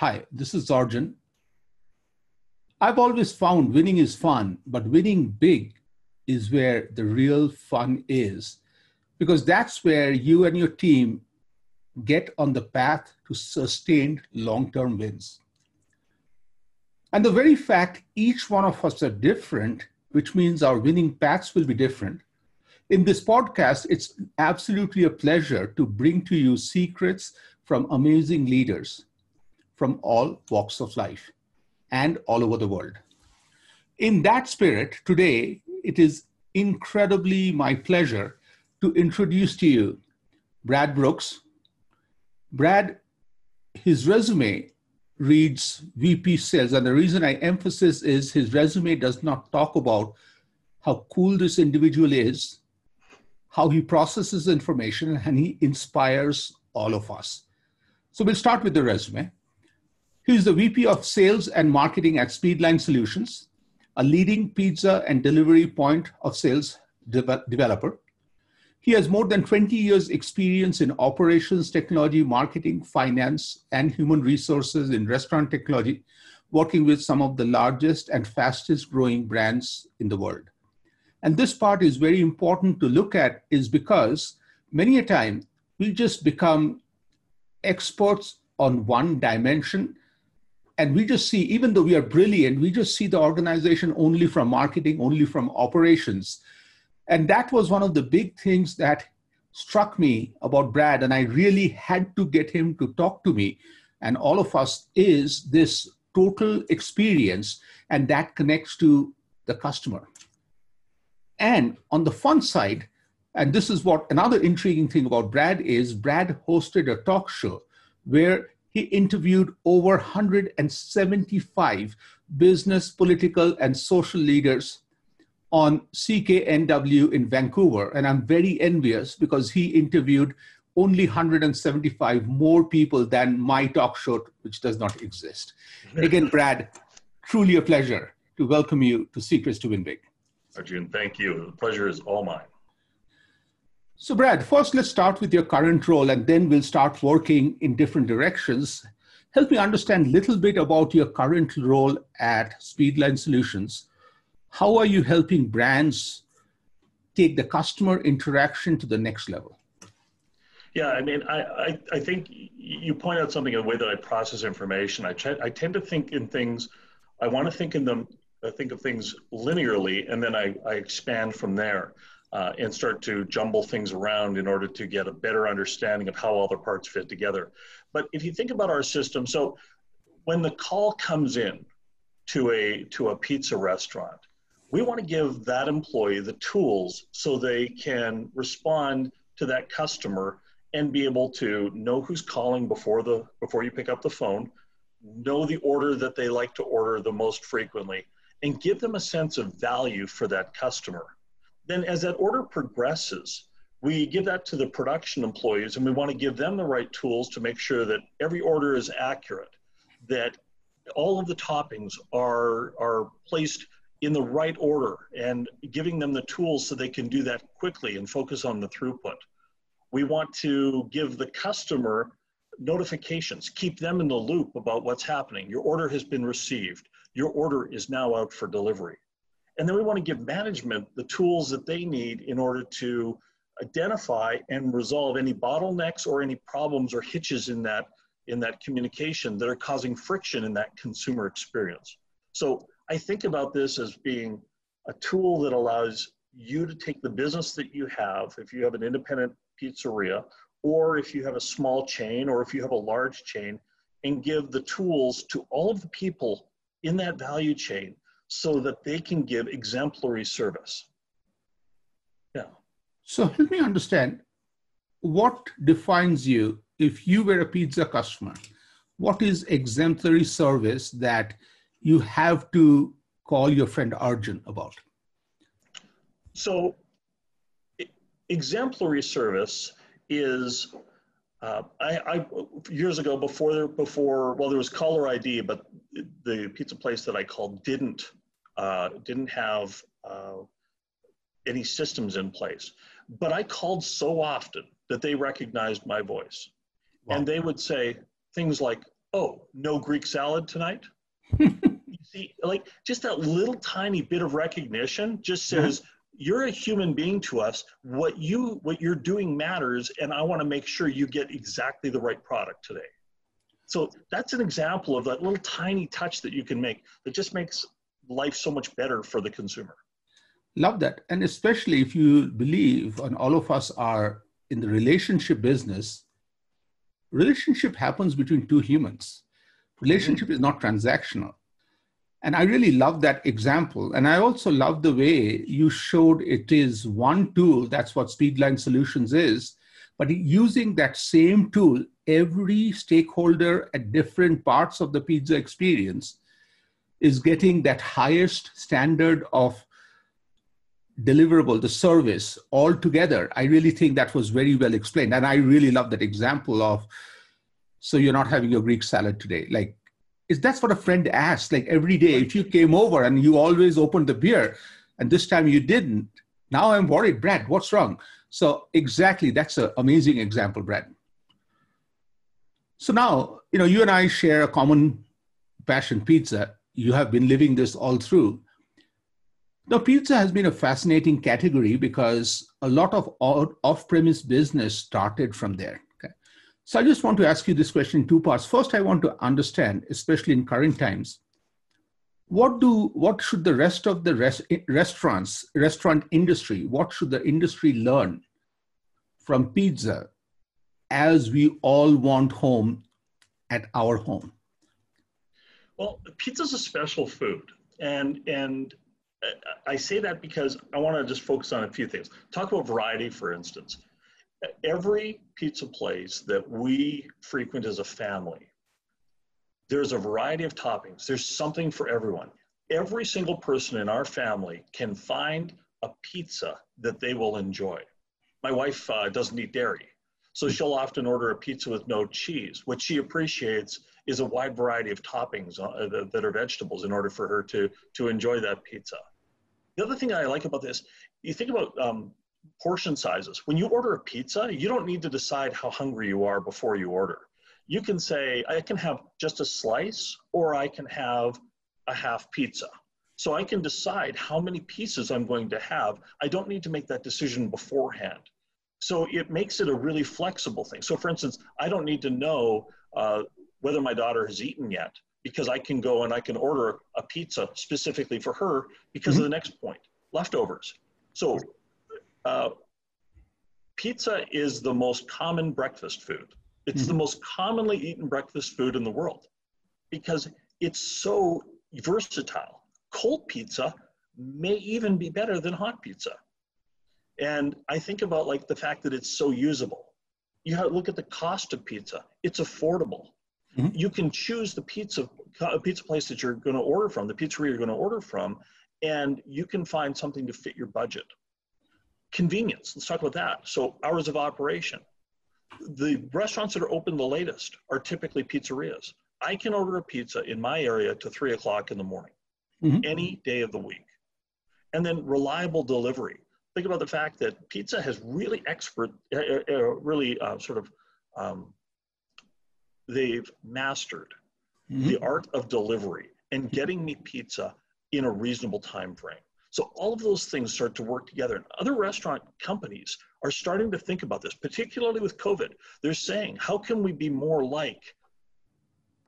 Hi, this is Arjun. I've always found winning is fun, but winning big is where the real fun is, because that's where you and your team get on the path to sustained long term wins. And the very fact each one of us are different, which means our winning paths will be different. In this podcast, it's absolutely a pleasure to bring to you secrets from amazing leaders from all walks of life and all over the world. In that spirit, today it is incredibly my pleasure to introduce to you Brad Brooks. Brad, his resume reads VP Sales, and the reason I emphasize is his resume does not talk about how cool this individual is, how he processes information, and he inspires all of us. So we'll start with the resume. He is the VP of Sales and Marketing at Speedline Solutions, a leading pizza and delivery point of sales de- developer. He has more than 20 years experience in operations, technology, marketing, finance, and human resources in restaurant technology, working with some of the largest and fastest growing brands in the world. And this part is very important to look at is because many a time we just become experts on one dimension and we just see even though we are brilliant we just see the organization only from marketing only from operations. And that was one of the big things that struck me about brad and i really had to get him to talk to me. And all of us is this total experience and that connects to the customer. And on the fun side and this is what another intriguing thing about brad is brad hosted a talk show where he interviewed over 175 business, political, and social leaders on CKNW in Vancouver. And I'm very envious because he interviewed only 175 more people than my talk show, which does not exist. Again, Brad, truly a pleasure to welcome you to Secrets to Win Big. Arjun, thank you. The pleasure is all mine. So, Brad, first let's start with your current role and then we'll start working in different directions. Help me understand a little bit about your current role at Speedline Solutions. How are you helping brands take the customer interaction to the next level? Yeah, I mean, I, I, I think you point out something in the way that I process information. I, ch- I tend to think in things, I want to think in them, I think of things linearly, and then I, I expand from there uh, and start to jumble things around in order to get a better understanding of how all the parts fit together. But if you think about our system, so when the call comes in to a to a pizza restaurant, we want to give that employee the tools so they can respond to that customer and be able to know who's calling before the before you pick up the phone, know the order that they like to order the most frequently, and give them a sense of value for that customer then as that order progresses, we give that to the production employees and we want to give them the right tools to make sure that every order is accurate, that all of the toppings are, are placed in the right order and giving them the tools so they can do that quickly and focus on the throughput. We want to give the customer notifications, keep them in the loop about what's happening. Your order has been received. Your order is now out for delivery. And then we want to give management the tools that they need in order to identify and resolve any bottlenecks or any problems or hitches in that in that communication that are causing friction in that consumer experience. So I think about this as being a tool that allows you to take the business that you have, if you have an independent pizzeria, or if you have a small chain, or if you have a large chain, and give the tools to all of the people in that value chain so that they can give exemplary service. Yeah. So help me understand what defines you if you were a pizza customer. what is exemplary service that you have to call your friend Arjun about? So, exemplary service is uh, I, I, years ago before before well there was caller ID, but the pizza place that I called didn't uh, didn't have uh, any systems in place. But I called so often that they recognized my voice, wow. and they would say things like, "Oh, no Greek salad tonight." you see, like just that little tiny bit of recognition just says you're a human being to us what you what you're doing matters and i want to make sure you get exactly the right product today so that's an example of that little tiny touch that you can make that just makes life so much better for the consumer love that and especially if you believe and all of us are in the relationship business relationship happens between two humans relationship mm-hmm. is not transactional and I really love that example. And I also love the way you showed it is one tool, that's what Speedline Solutions is. But using that same tool, every stakeholder at different parts of the pizza experience is getting that highest standard of deliverable, the service all together. I really think that was very well explained. And I really love that example of so you're not having your Greek salad today. Like is that's what a friend asked. like every day if you came over and you always opened the beer and this time you didn't now i'm worried brad what's wrong so exactly that's an amazing example brad so now you know you and i share a common passion pizza you have been living this all through now pizza has been a fascinating category because a lot of off-premise business started from there so I just want to ask you this question in two parts. First, I want to understand, especially in current times, what do what should the rest of the rest, restaurants, restaurant industry, what should the industry learn from pizza as we all want home at our home? Well, pizza is a special food, and and I say that because I want to just focus on a few things. Talk about variety, for instance every pizza place that we frequent as a family, there's a variety of toppings. There's something for everyone. Every single person in our family can find a pizza that they will enjoy. My wife uh, doesn't eat dairy, so she'll often order a pizza with no cheese. What she appreciates is a wide variety of toppings uh, that, are vegetables in order for her to, to enjoy that pizza. The other thing I like about this, you think about um, portion sizes. When you order a pizza, you don't need to decide how hungry you are before you order. You can say, I can have just a slice or I can have a half pizza. So I can decide how many pieces I'm going to have. I don't need to make that decision beforehand. So it makes it a really flexible thing. So, for instance, I don't need to know uh, whether my daughter has eaten yet because I can go and I can order a pizza specifically for her because mm-hmm. of the next point leftovers. So uh, pizza is the most common breakfast food. It's mm-hmm. the most commonly eaten breakfast food in the world because it's so versatile. Cold pizza may even be better than hot pizza. And I think about like the fact that it's so usable. You have look at the cost of pizza. It's affordable. Mm-hmm. You can choose the pizza pizza place that you're going to order from, the pizzeria you're going to order from, and you can find something to fit your budget. Convenience, let's talk about that. So hours of operation. The restaurants that are open the latest are typically pizzerias. I can order a pizza in my area to three o'clock in the morning, mm-hmm. any day of the week. And then reliable delivery. Think about the fact that pizza has really expert, uh, uh, uh really uh, sort of, um, they've mastered mm-hmm. the art of delivery and getting me pizza in a reasonable time frame. So all of those things start to work together. And other restaurant companies are starting to think about this, particularly with COVID. They're saying, how can we be more like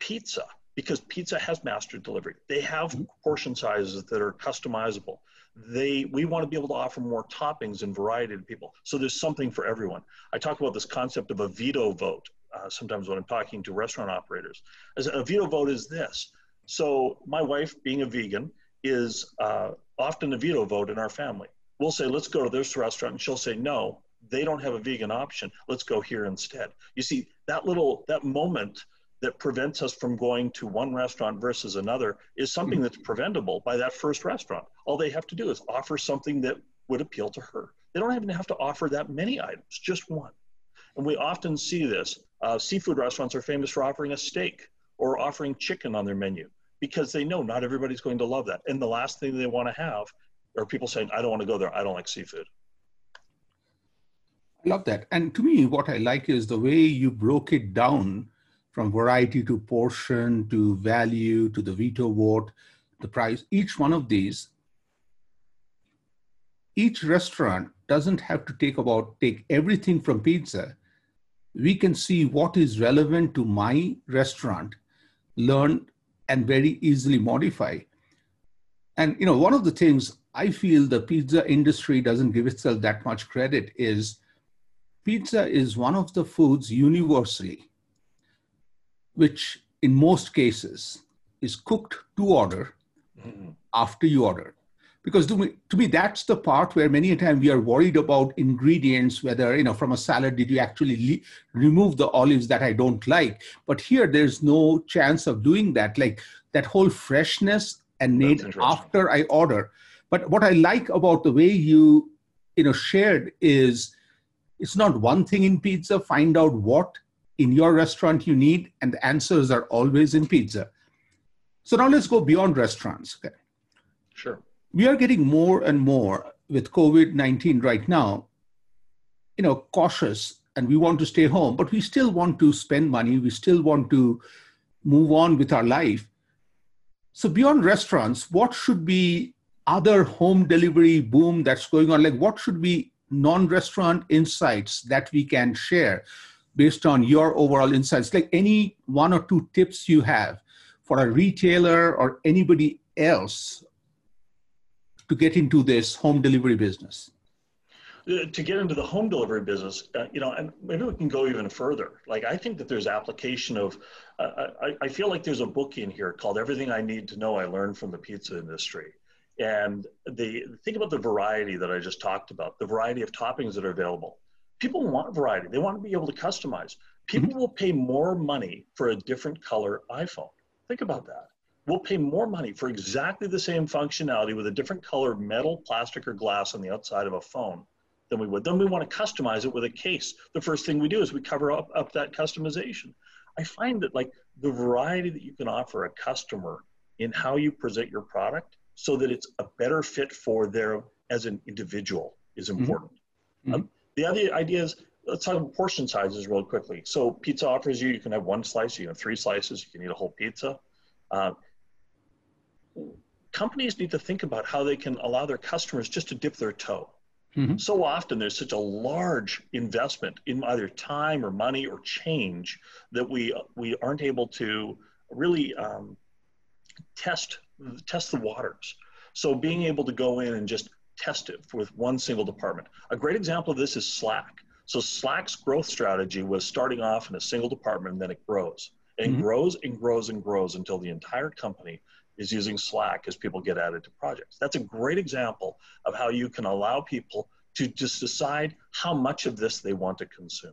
pizza? Because pizza has mastered delivery. They have mm-hmm. portion sizes that are customizable. They we want to be able to offer more toppings and variety to people. So there's something for everyone. I talk about this concept of a veto vote uh, sometimes when I'm talking to restaurant operators. As a veto vote is this. So my wife, being a vegan, is uh, often a veto vote in our family. We'll say, let's go to this restaurant, and she'll say, no, they don't have a vegan option. Let's go here instead. You see, that little, that moment that prevents us from going to one restaurant versus another is something mm-hmm. that's preventable by that first restaurant. All they have to do is offer something that would appeal to her. They don't even have to offer that many items, just one. And we often see this. Uh, seafood restaurants are famous for offering a steak or offering chicken on their menu because they know not everybody's going to love that. And the last thing they want to have are people saying, I don't want to go there, I don't like seafood. I love that. And to me, what I like is the way you broke it down from variety to portion to value to the veto vote, the price. Each one of these, each restaurant doesn't have to take about take everything from pizza. We can see what is relevant to my restaurant, learn and very easily modify. And you know, one of the things I feel the pizza industry doesn't give itself that much credit is pizza is one of the foods universally, which in most cases is cooked to order mm-hmm. after you order. Because to me, to me, that's the part where many a time we are worried about ingredients, whether, you know, from a salad, did you actually le- remove the olives that I don't like? But here, there's no chance of doing that. Like that whole freshness and made after I order. But what I like about the way you, you know, shared is it's not one thing in pizza. Find out what in your restaurant you need, and the answers are always in pizza. So now let's go beyond restaurants. Okay. Sure. We are getting more and more with COVID 19 right now, you know, cautious and we want to stay home, but we still want to spend money. We still want to move on with our life. So beyond restaurants, what should be other home delivery boom that's going on? Like what should be non-restaurant insights that we can share based on your overall insights like any one or two tips you have for a retailer or anybody else to get into this home delivery business uh, to get into the home delivery business, uh, you know, and maybe we can go even further. Like, I think that there's application of, uh, I, I, feel like there's a book in here called Everything I Need to Know I Learned from the Pizza Industry. And the think about the variety that I just talked about, the variety of toppings that are available. People want variety. They want to be able to customize. People mm-hmm. will pay more money for a different color iPhone. Think about that. We'll pay more money for exactly the same functionality with a different color metal, plastic, or glass on the outside of a phone than we would. Then we want to customize it with a case. The first thing we do is we cover up, up that customization. I find that like the variety that you can offer a customer in how you present your product so that it's a better fit for their as an individual is mm-hmm. important. Mm-hmm. Um, the other idea is let's talk about portion sizes real quickly. So pizza offers you you can have one slice, you can have three slices, you can eat a whole pizza. Uh, companies need to think about how they can allow their customers just to dip their toe. Mm-hmm. So often there's such a large investment in either time or money or change that we we aren't able to really um, test test the waters. So being able to go in and just test it with one single department. A great example of this is Slack. So Slack's growth strategy was starting off in a single department and then it grows and mm-hmm. grows and grows and grows until the entire company is using Slack as people get added to projects. That's a great example of how you can allow people to just decide how much of this they want to consume.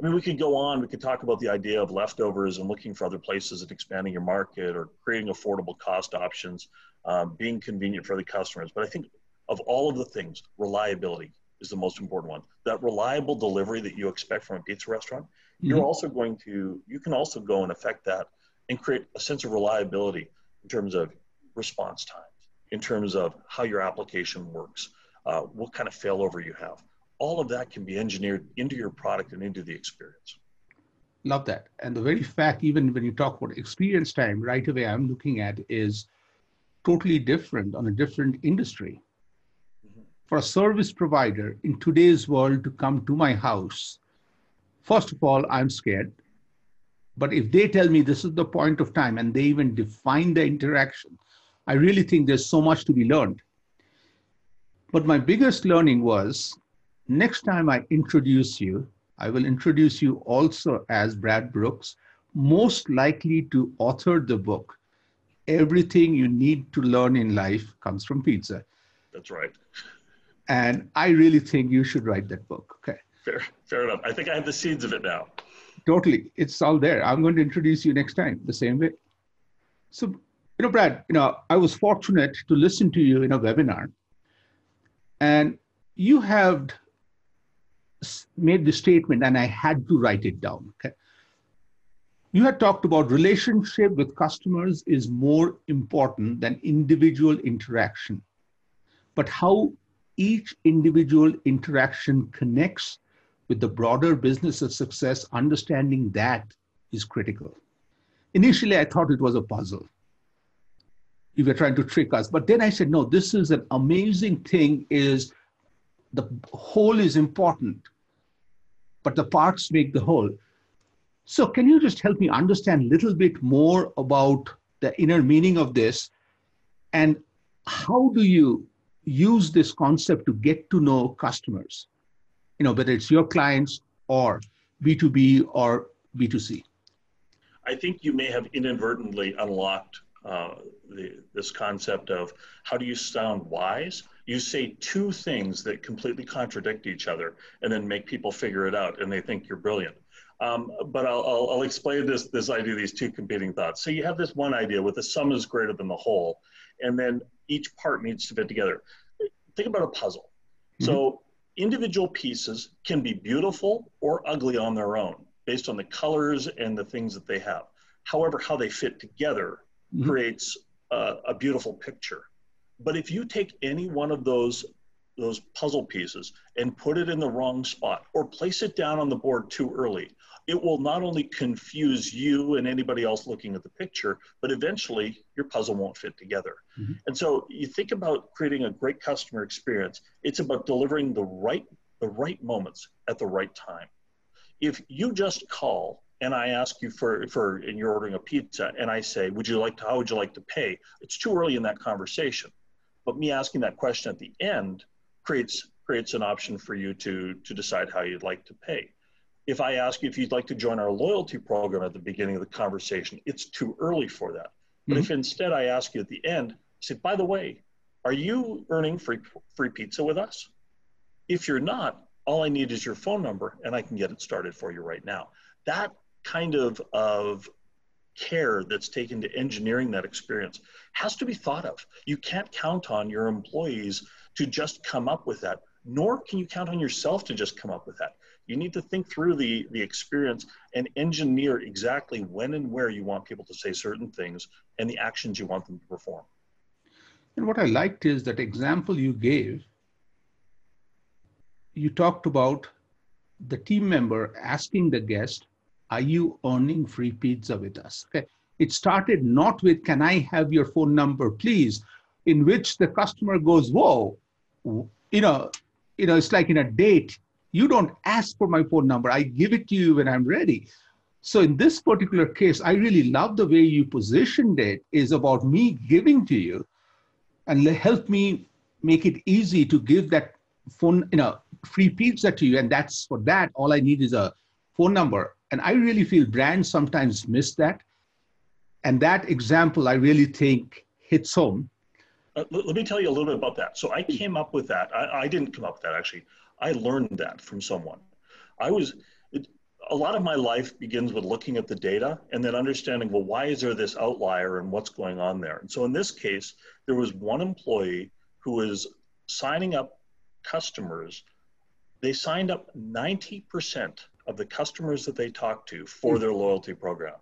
I mean, we could go on. We could talk about the idea of leftovers and looking for other places and expanding your market or creating affordable cost options, um, being convenient for the customers. But I think of all of the things, reliability is the most important one. That reliable delivery that you expect from a pizza restaurant, mm-hmm. you're also going to, you can also go and affect that and create a sense of reliability in terms of response times, in terms of how your application works, uh, what kind of failover you have all of that can be engineered into your product and into the experience. Love that. And the very fact, even when you talk about experience time, right away I'm looking at is totally different on a different industry. For a service provider in today's world to come to my house, first of all, I'm scared. But if they tell me this is the point of time and they even define the interaction, I really think there's so much to be learned. But my biggest learning was Next time I introduce you, I will introduce you also as Brad Brooks, most likely to author the book. Everything you need to learn in life comes from pizza. That's right. And I really think you should write that book. Okay. Fair, fair enough. I think I have the seeds of it now. totally. It's all there. I'm going to introduce you next time the same way. So, you know, Brad, you know, I was fortunate to listen to you in a webinar, and you have made the statement, and I had to write it down. Okay. You had talked about relationship with customers is more important than individual interaction, but how each individual interaction connects with the broader business of success, understanding that is critical. Initially, I thought it was a puzzle. You were trying to trick us. But then I said, no, this is an amazing thing is the whole is important, but the parts make the whole. So can you just help me understand a little bit more about the inner meaning of this? And how do you use this concept to get to know customers, you know, whether it's your clients or B2B or B2C? I think you may have inadvertently unlocked uh, the, this concept of how do you sound wise? You say two things that completely contradict each other and then make people figure it out and they think you're brilliant. Um, but I'll, I'll, I'll, explain this, this idea, these two competing thoughts. So you have this one idea with the sum is greater than the whole, and then each part needs to fit together. Think about a puzzle. Mm-hmm. So individual pieces can be beautiful or ugly on their own based on the colors and the things that they have. However, how they fit together mm-hmm. creates a, a beautiful picture. But if you take any one of those those puzzle pieces and put it in the wrong spot or place it down on the board too early it will not only confuse you and anybody else looking at the picture, but eventually your puzzle won't fit together. Mm-hmm. And so you think about creating a great customer experience, it's about delivering the right the right moments at the right time. If you just call and I ask you for for and you're ordering a pizza and I say, "Would you like to how would you like to pay?" It's too early in that conversation. But me asking that question at the end creates creates an option for you to to decide how you'd like to pay if I ask you if you'd like to join our loyalty program at the beginning of the conversation, it's too early for that. But mm-hmm. if instead I ask you at the end, say, by the way, are you earning free free pizza with us? If you're not, all I need is your phone number and I can get it started for you right now. That kind of of care that's taken to engineering that experience has to be thought of. You can't count on your employees to just come up with that, nor can you count on yourself to just come up with that. You need to think through the, the experience and engineer exactly when and where you want people to say certain things and the actions you want them to perform. And what I liked is that example you gave. You talked about the team member asking the guest, Are you earning free pizza with us? Okay. It started not with, Can I have your phone number, please? In which the customer goes, Whoa, you know, you know, it's like in a date, you don't ask for my phone number. I give it to you when I'm ready. So in this particular case, I really love the way you positioned it is about me giving to you and help me make it easy to give that phone, you know, free pizza to you. And that's for that, all I need is a phone number. And I really feel brands sometimes miss that. And that example, I really think hits home. Uh, let me tell you a little bit about that. So I came up with that. I, I didn't come up with that actually. I learned that from someone. I was, it, a lot of my life begins with looking at the data and then understanding, well, why is there this outlier and what's going on there? And so in this case, there was one employee who was signing up customers. They signed up 90% of the customers that they talked to for their loyalty program.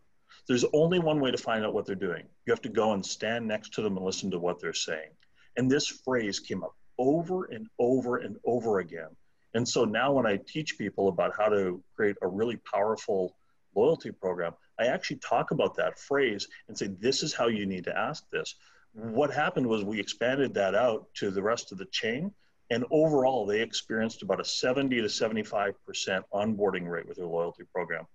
There's only one way to find out what they're doing. You have to go and stand next to them and listen to what they're saying. And this phrase came up over and over and over again. And so now when I teach people about how to create a really powerful loyalty program, I actually talk about that phrase and say, this is how you need to ask this. What happened was we expanded that out to the rest of the chain. And overall, they experienced about a 70 to 75% onboarding rate with their loyalty program.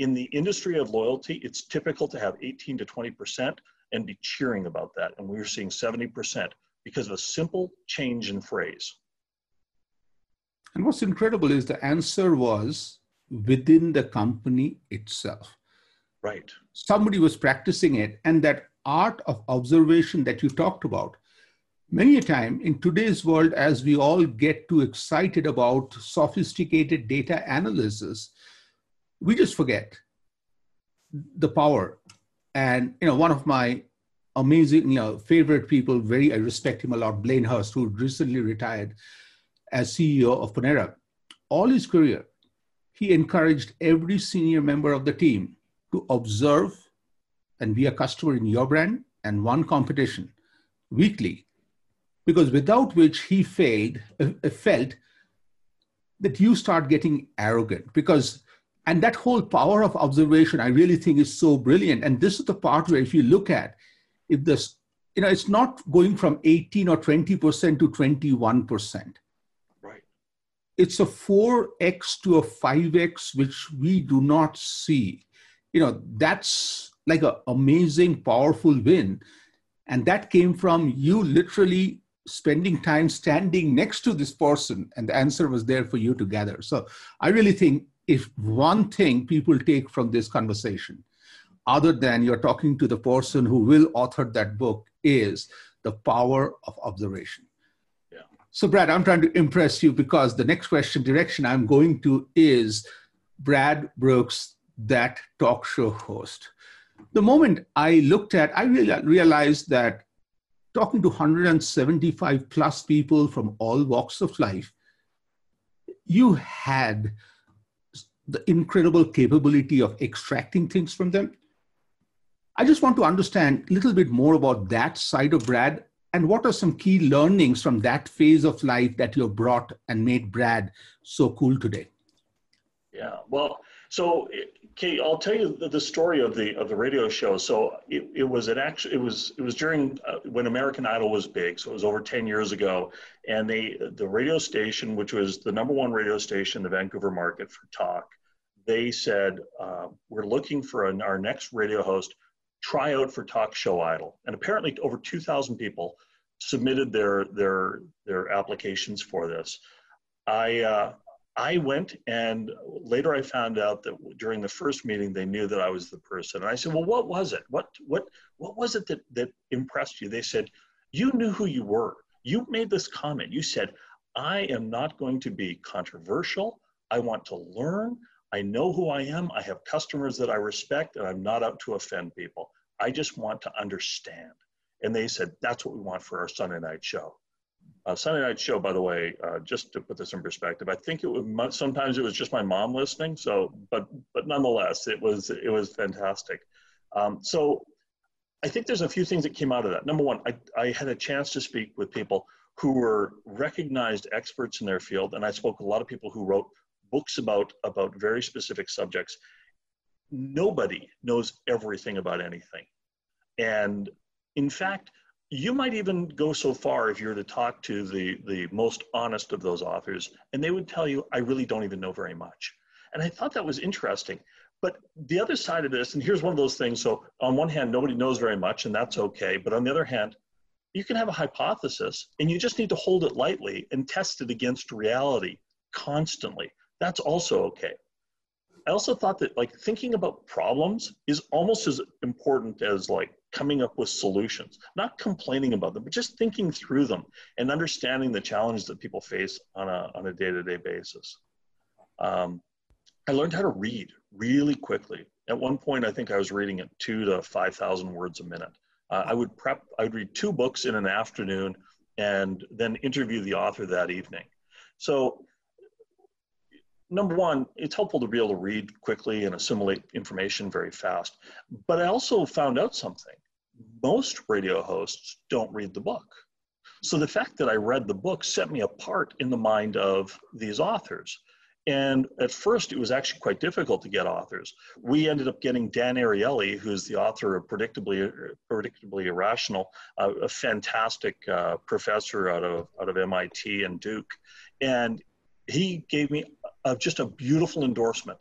In the industry of loyalty, it's typical to have 18 to 20% and be cheering about that. And we were seeing 70% because of a simple change in phrase. And what's incredible is the answer was within the company itself. Right. Somebody was practicing it, and that art of observation that you talked about. Many a time in today's world, as we all get too excited about sophisticated data analysis, we just forget the power. And you know, one of my amazing, you know, favorite people, very I respect him a lot, Blaine Hurst, who recently retired as CEO of Panera. All his career, he encouraged every senior member of the team to observe and be a customer in your brand and one competition weekly, because without which he failed, uh, felt that you start getting arrogant because and that whole power of observation i really think is so brilliant. And this is the part where if you look at if this you know it's not going from 18 or 20% to 21% right. It's a 4x to a 5x which we do not see. You know that's like an amazing powerful win. And that came from you literally spending time standing next to this person. And the answer was there for you to gather. So i really think if one thing people take from this conversation other than you're talking to the person who will author that book is the power of observation yeah. so brad i'm trying to impress you because the next question direction i'm going to is brad brooks that talk show host the moment i looked at i realized that talking to 175 plus people from all walks of life, you had the incredible capability of extracting things from them. I just want to understand a little bit more about that side of Brad and what are some key learnings from that phase of life that you have brought and made Brad so cool today? Yeah, well, so Okay, I'll tell you the, the, story of the of the radio show. So it, it was an actually it was it was during uh, when American Idol was big. So it was over ten years ago, and they the radio station, which was the number one radio station in the Vancouver market for talk, they said uh, we're looking for an, our next radio host. Try out for Talk Show Idol, and apparently over two thousand people submitted their their their applications for this. I uh, I went and later I found out that during the first meeting they knew that I was the person. And I said, "Well, what was it? What what what was it that that impressed you?" They said, "You knew who you were. You made this comment. You said, "I am not going to be controversial. I want to learn. I know who I am. I have customers that I respect and I'm not out to offend people. I just want to understand." And they said, "That's what we want for our Sunday night show." Uh, Sunday night show, by the way, uh, just to put this in perspective, I think it was sometimes it was just my mom listening. So, but but nonetheless, it was it was fantastic. Um, so, I think there's a few things that came out of that. Number one, I, I had a chance to speak with people who were recognized experts in their field, and I spoke with a lot of people who wrote books about about very specific subjects. Nobody knows everything about anything, and in fact you might even go so far if you were to talk to the the most honest of those authors and they would tell you i really don't even know very much. And i thought that was interesting. But the other side of this and here's one of those things so on one hand nobody knows very much and that's okay. But on the other hand you can have a hypothesis and you just need to hold it lightly and test it against reality constantly that's also okay i also thought that like thinking about problems is almost as important as like coming up with solutions, not complaining about them, but just thinking through them and understanding the challenges that people face on a, on a day-to-day basis. Um, I learned how to read really quickly. At one point, I think I was reading at two to 5,000 words a minute. Uh, I would prep, I would read two books in an afternoon and then interview the author that evening. So number one, it's helpful to be able to read quickly and assimilate information very fast. But I also found out something. Most radio hosts don't read the book. So the fact that I read the book set me apart in the mind of these authors. And at first, it was actually quite difficult to get authors. We ended up getting Dan Ariely, who's the author of Predictably, Predictably Irrational, a fantastic uh, professor out of, out of MIT and Duke. And he gave me a, just a beautiful endorsement.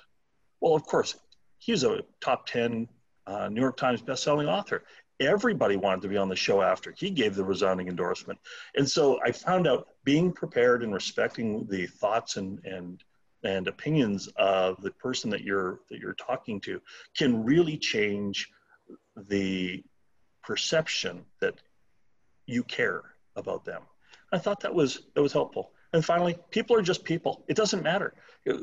Well, of course, he's a top 10 uh, New York Times bestselling author. Everybody wanted to be on the show after. He gave the resounding endorsement. And so I found out being prepared and respecting the thoughts and, and, and opinions of the person that you're, that you're talking to can really change the perception that you care about them. I thought that was, that was helpful. And finally, people are just people. It doesn't matter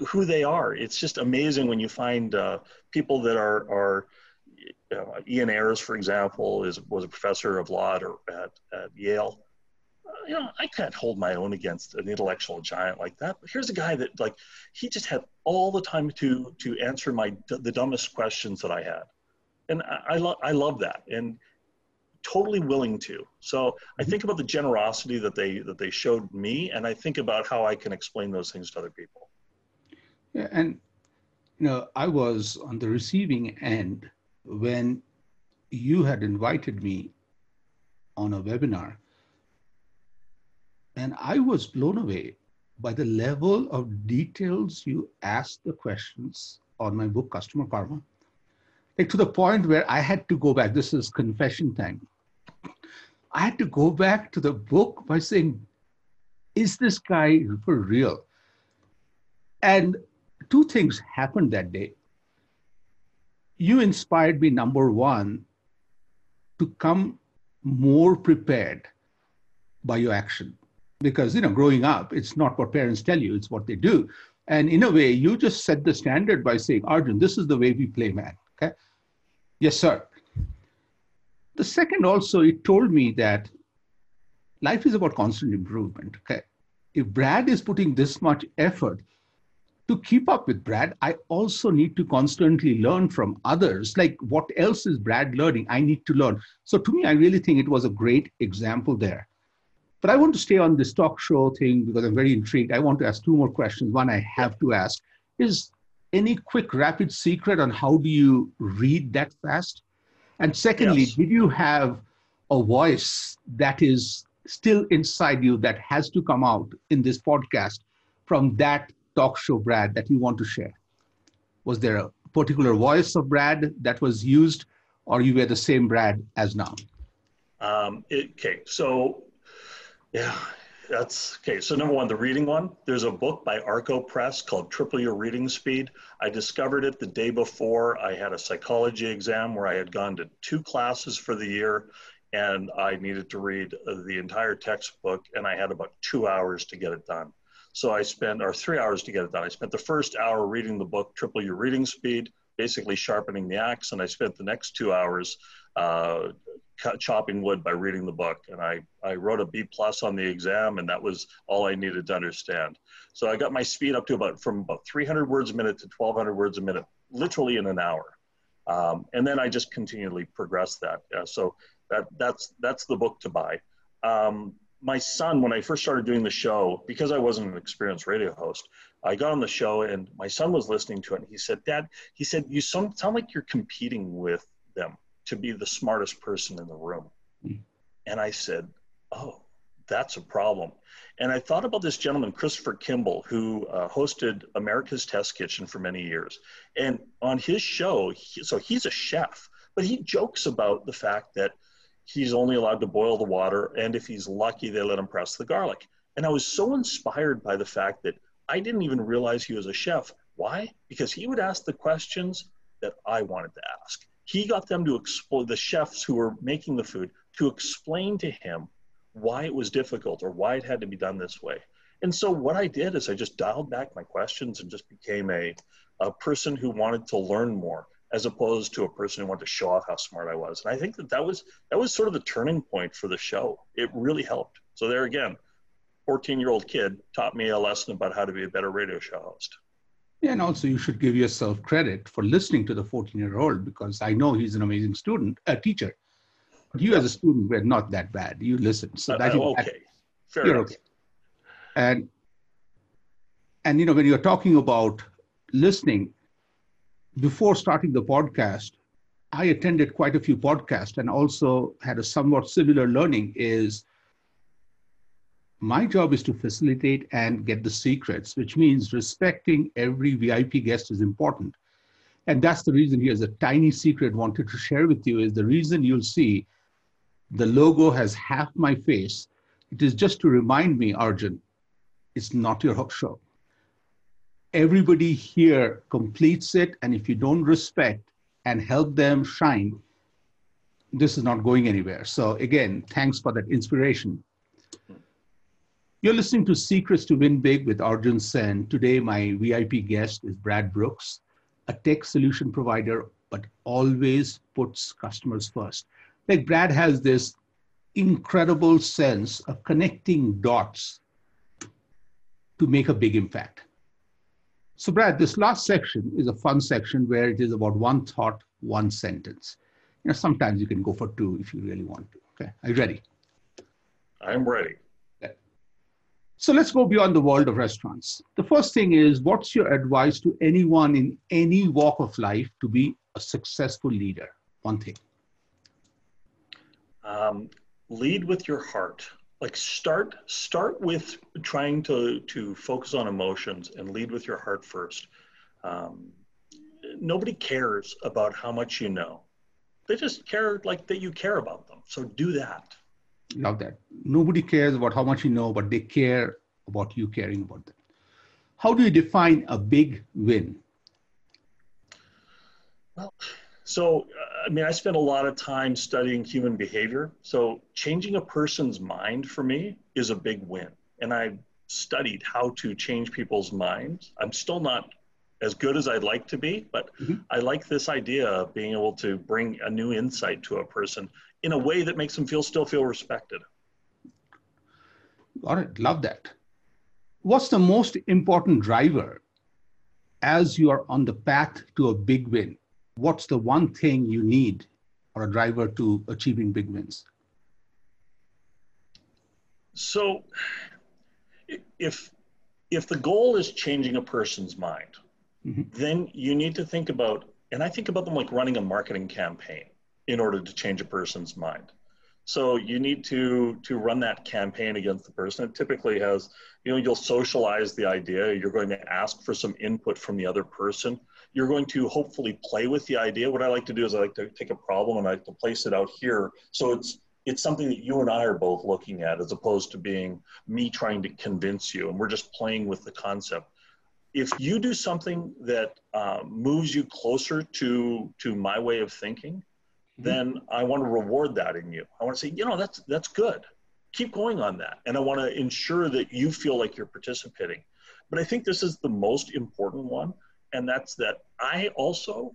who they are. It's just amazing when you find uh, people that are, are uh, Ian Ayres, for example, is, was a professor of law at, at, at Yale. Uh, you know, I can't hold my own against an intellectual giant like that. But here's a guy that, like, he just had all the time to to answer my the dumbest questions that I had, and I, I love I love that. And totally willing to. So I mm-hmm. think about the generosity that they that they showed me, and I think about how I can explain those things to other people. Yeah, and you know, I was on the receiving end when you had invited me on a webinar, and I was blown away by the level of details you asked the questions on my book, Customer Karma like to the point where I had to go back. This is confession time. I had to go back to the book by saying, is this guy for real? And two things happened that day. You inspired me, number one, to come more prepared by your action. Because, you know, growing up, it's not what parents tell you, it's what they do. And in a way, you just set the standard by saying, Arjun, this is the way we play, man. Okay. Yes, sir. The second also, it told me that life is about constant improvement. Okay. If Brad is putting this much effort to keep up with Brad, I also need to constantly learn from others. Like, what else is Brad learning? I need to learn. So, to me, I really think it was a great example there. But I want to stay on this talk show thing because I'm very intrigued. I want to ask two more questions. One I have to ask is any quick rapid secret on how do you read that fast? And secondly, yes. did you have a voice that is still inside you that has to come out in this podcast from that talk show Brad that you want to share? Was there a particular voice of Brad that was used, or you were the same Brad as now? Um, it, okay, so yeah, that's okay. So number one, the reading one. There's a book by Arco Press called Triple Your Reading Speed. I discovered it the day before I had a psychology exam where I had gone to two classes for the year, and I needed to read the entire textbook, and I had about two hours to get it done. So I spent, or three hours to get it done. I spent the first hour reading the book Triple Your Reading Speed, basically sharpening the axe, and I spent the next two hours uh, chopping wood by reading the book and I, I wrote a b plus on the exam and that was all i needed to understand. So i got my speed up to about from about 300 words a minute to 1200 words a minute literally in an hour. Um, and then i just continually progressed that. So that that's that's the book to buy. Um, my son when i first started doing the show because i wasn't an experienced radio host i got on the show and my son was listening to it and he said dad he said you sound, sound like you're competing with them to be the smartest person in the room. Mm. And I said, Oh, that's a problem. And I thought about this gentleman, Christopher Kimball, who uh, hosted America's Test Kitchen for many years. And on his show, he, so he's a chef, but he jokes about the fact that he's only allowed to boil the water. And if he's lucky, they let him press the garlic. And I was so inspired by the fact that I didn't even realize he was a chef. Why? Because he would ask the questions that I wanted to ask he got them to explain the chefs who were making the food to explain to him why it was difficult or why it had to be done this way. And so what I did is I just dialed back my questions and just became a, a person who wanted to learn more as opposed to a person who wanted to show off how smart I was. And I think that that was, that was sort of the turning point for the show. It really helped. So there again, 14 year old kid taught me a lesson about how to be a better radio show host. Yeah, and also you should give yourself credit for listening to the 14 year old because I know he's an amazing student, a teacher. But you as a student were not that bad. You listened. So uh, that, okay. That, Fair you're okay. And and you know, when you're talking about listening, before starting the podcast, I attended quite a few podcasts and also had a somewhat similar learning is my job is to facilitate and get the secrets, which means respecting every VIP guest is important. And that's the reason here's a tiny secret wanted to share with you is the reason you'll see the logo has half my face. It is just to remind me, Arjun, it's not your show. Everybody here completes it. And if you don't respect and help them shine, this is not going anywhere. So again, thanks for that inspiration You're listening to Secrets to Win Big with Arjun Sen. Today, my VIP guest is Brad Brooks, a tech solution provider, but always puts customers first. Like Brad has this incredible sense of connecting dots to make a big impact. So, Brad, this last section is a fun section where it is about one thought, one sentence. You know, sometimes you can go for two if you really want to. Okay, are you ready? I'm ready. So let's go beyond the world of restaurants. The first thing is what's your advice to anyone in any walk of life to be a successful leader? One thing. Um, lead with your heart. Like start start with trying to to focus on emotions and lead with your heart first. Um, nobody cares about how much you know. They just care like that you care about them. So do that. Love that. Nobody cares about how much you know, but they care about you caring about them. How do you define a big win? Well, so I mean, I spent a lot of time studying human behavior. So changing a person's mind for me is a big win. And I studied how to change people's minds. I'm still not as good as I'd like to be, but mm-hmm. I like this idea of being able to bring a new insight to a person in a way that makes them feel still feel respected. Got it. Love that. What's the most important driver as you are on the path to a big win? What's the one thing you need or a driver to achieving big wins? So, if if the goal is changing a person's mind, mm-hmm. then you need to think about, and I think about them like running a marketing campaign in order to change a person's mind. So you need to to run that campaign against the person. It typically has, you know, you'll socialize the idea. You're going to ask for some input from the other person. You're going to hopefully play with the idea. What I like to do is I like to take a problem and I like to place it out here. So it's it's something that you and I are both looking at, as opposed to being me trying to convince you. And we're just playing with the concept. If you do something that uh, moves you closer to to my way of thinking, then I want to reward that in you. I want to say, you know, that's that's good. Keep going on that. And I want to ensure that you feel like you're participating. But I think this is the most important one, and that's that I also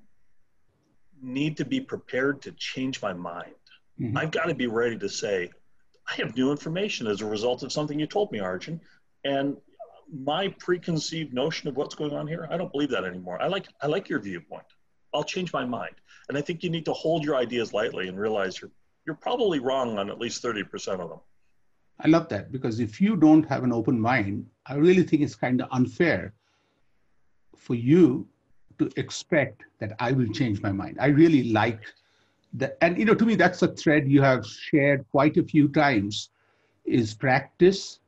need to be prepared to change my mind. Mm-hmm. I've got to be ready to say, I have new information as a result of something you told me, Arjun. And my preconceived notion of what's going on here, I don't believe that anymore. I like I like your viewpoint. I'll change my mind. And I think you need to hold your ideas lightly and realize you're you're probably wrong on at least 30% of them. I love that because if you don't have an open mind, I really think it's kind of unfair for you to expect that I will change my mind. I really like that. And, you know, to me, that's a thread you have shared quite a few times is practice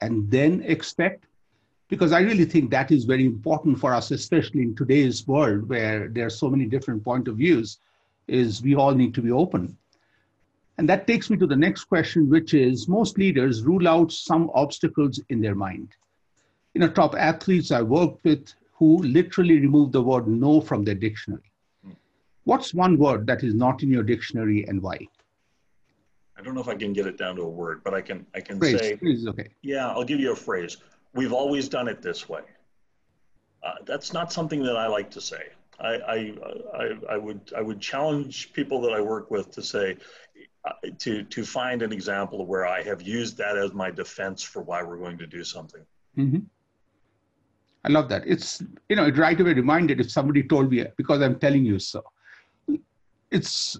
and then expect because I really think that is very important for us, especially in today's world where there are so many different point of views, is we all need to be open. And that takes me to the next question, which is most leaders rule out some obstacles in their mind. You know, top athletes I worked with who literally remove the word no from their dictionary. What's one word that is not in your dictionary and why? I don't know if I can get it down to a word, but I can I can phrase, say phrase okay. Yeah, I'll give you a phrase we've always done it this way. Uh, that's not something that I like to say. I, I, I, I, would, I would challenge people that I work with to say, uh, to, to find an example where I have used that as my defense for why we're going to do something. Mm-hmm. I love that. It's, you know, it right away reminded if somebody told me because I'm telling you so. It's,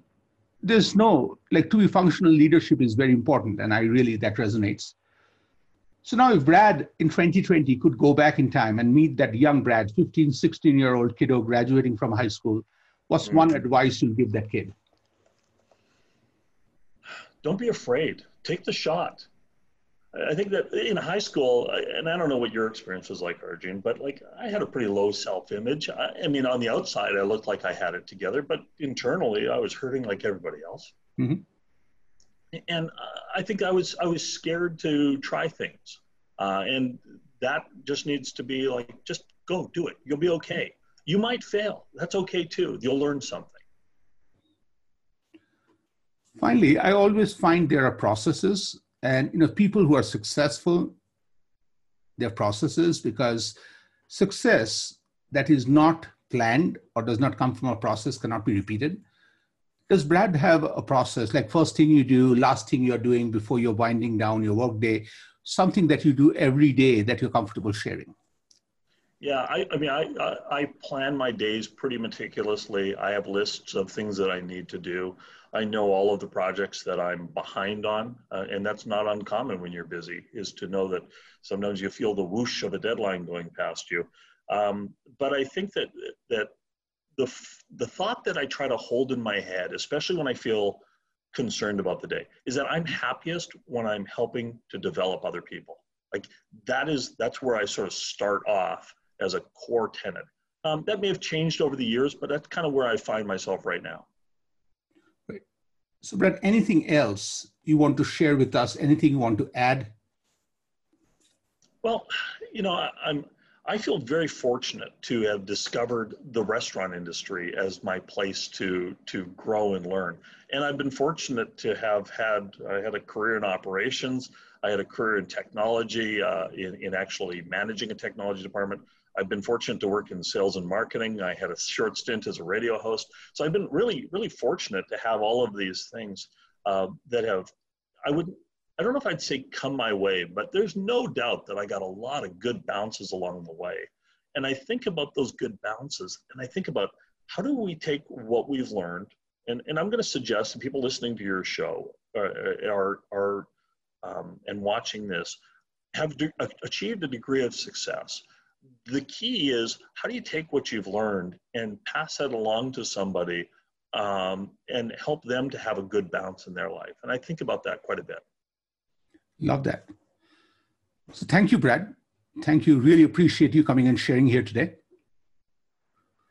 there's no, like to be functional leadership is very important. And I really, that resonates. So now if Brad in 2020 could go back in time and meet that young Brad, 15, 16 year old kiddo graduating from high school, what's mm-hmm. one advice you'd give that kid? Don't be afraid. Take the shot. I think that in high school, and I don't know what your experience was like, Arjun, but like I had a pretty low self-image. I, I mean, on the outside, I looked like I had it together, but internally, I was hurting like everybody else. Mm-hmm and uh, I think I was I was scared to try things, uh, and that just needs to be like just go do it. You'll be okay. You might fail. That's okay too. You'll learn something. Finally, I always find there are processes, and you know people who are successful their processes because success that is not planned or does not come from a process cannot be repeated. Does Brad have a process like first thing you do, last thing you're doing before you're winding down your workday, something that you do every day that you're comfortable sharing? Yeah, I, I mean, I, I, I plan my days pretty meticulously. I have lists of things that I need to do. I know all of the projects that I'm behind on, uh, and that's not uncommon when you're busy. Is to know that sometimes you feel the whoosh of a deadline going past you. Um, but I think that that the the thought that I try to hold in my head, especially when I feel concerned about the day, is that I'm happiest when I'm helping to develop other people. Like that is that's where I sort of start off as a core tenet. Um, that may have changed over the years, but that's kind of where I find myself right now. Great. So, Brad, anything else you want to share with us? Anything you want to add? Well, you know, I, I'm I feel very fortunate to have discovered the restaurant industry as my place to to grow and learn. And I've been fortunate to have had I had a career in operations. I had a career in technology, uh, in, in actually managing a technology department. I've been fortunate to work in sales and marketing. I had a short stint as a radio host. So I've been really, really fortunate to have all of these things uh, that have, I would, I don't know if I'd say come my way, but there's no doubt that I got a lot of good bounces along the way. And I think about those good bounces and I think about how do we take what we've learned and, and I'm going to suggest to people listening to your show uh, are, are um, and watching this have de- achieved a degree of success the key is how do you take what you've learned and pass that along to somebody um, and help them to have a good bounce in their life? And I think about that quite a bit. Love that. So thank you, Brad. Thank you. Really appreciate you coming and sharing here today.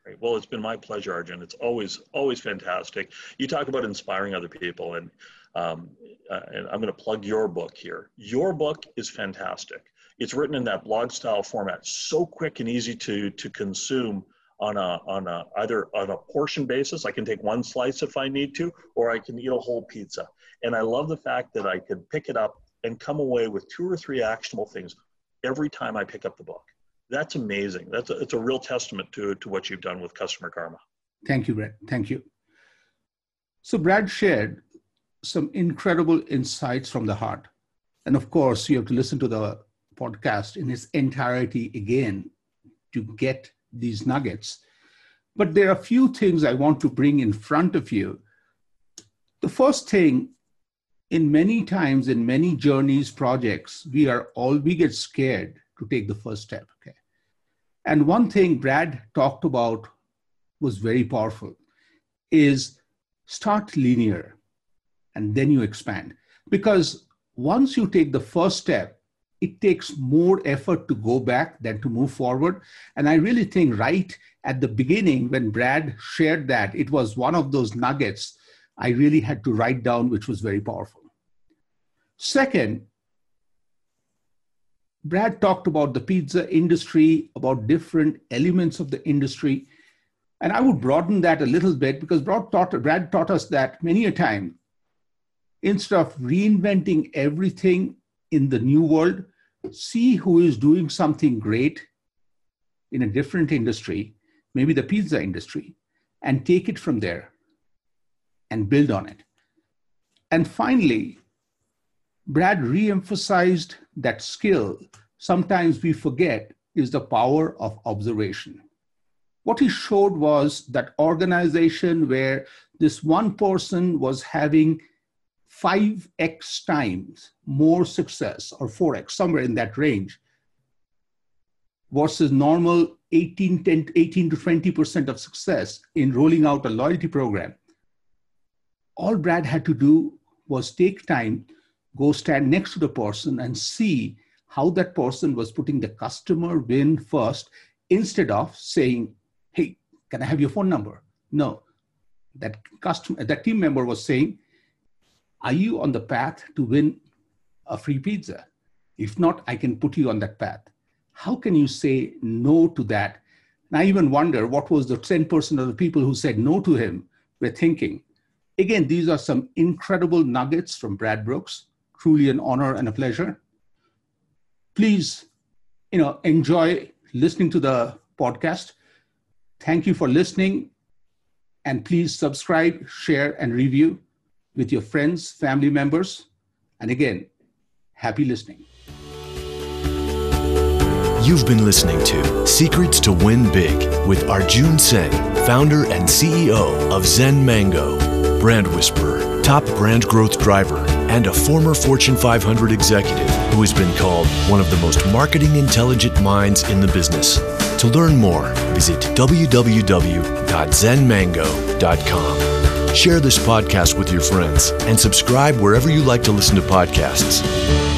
Great. Well, it's been my pleasure, Arjun. It's always always fantastic. You talk about inspiring other people, and um, uh, and I'm going to plug your book here. Your book is fantastic. It's written in that blog style format, so quick and easy to to consume on a on a either on a portion basis. I can take one slice if I need to, or I can eat a whole pizza. And I love the fact that I could pick it up and come away with two or three actionable things every time I pick up the book. That's amazing. That's a, it's a real testament to to what you've done with customer karma. Thank you, Brad. Thank you. So Brad shared some incredible insights from the heart. And of course, you have to listen to the podcast in its entirety again to get these nuggets. But there are a few things I want to bring in front of you. The first thing, in many times, in many journeys, projects, we are all, we get scared to take the first step. Okay. And one thing Brad talked about was very powerful is start linear and then you expand. Because once you take the first step, it takes more effort to go back than to move forward. And I really think right at the beginning, when Brad shared that, it was one of those nuggets I really had to write down, which was very powerful. Second, Brad talked about the pizza industry, about different elements of the industry. And I would broaden that a little bit because Brad taught, Brad taught us that many a time, instead of reinventing everything in the new world, see who is doing something great in a different industry, maybe the pizza industry, and take it from there and build on it. And finally, Brad reemphasized that skill sometimes we forget is the power of observation. What he showed was that organization where this one person was having 5x times more success or 4x, somewhere in that range, versus normal 18, 10, 18 to 20% of success in rolling out a loyalty program. All Brad had to do was take time, go stand next to the person and see how that person was putting the customer win first instead of saying, hey, can I have your phone number? No, that customer, that team member was saying, are you on the path to win a free pizza? If not, I can put you on that path. How can you say no to that? And I even wonder what was the 10% of the people who said no to him were thinking. Again, these are some incredible nuggets from Brad Brooks. Truly an honor and a pleasure. Please you know, enjoy listening to the podcast. Thank you for listening. And please subscribe, share, and review with your friends, family members. And again, happy listening. You've been listening to Secrets to Win Big with Arjun Sen, founder and CEO of Zen Mango, brand whisperer, top brand growth driver, and a former Fortune 500 executive who has been called one of the most marketing intelligent minds in the business. To learn more, visit www.zenmango.com. Share this podcast with your friends and subscribe wherever you like to listen to podcasts.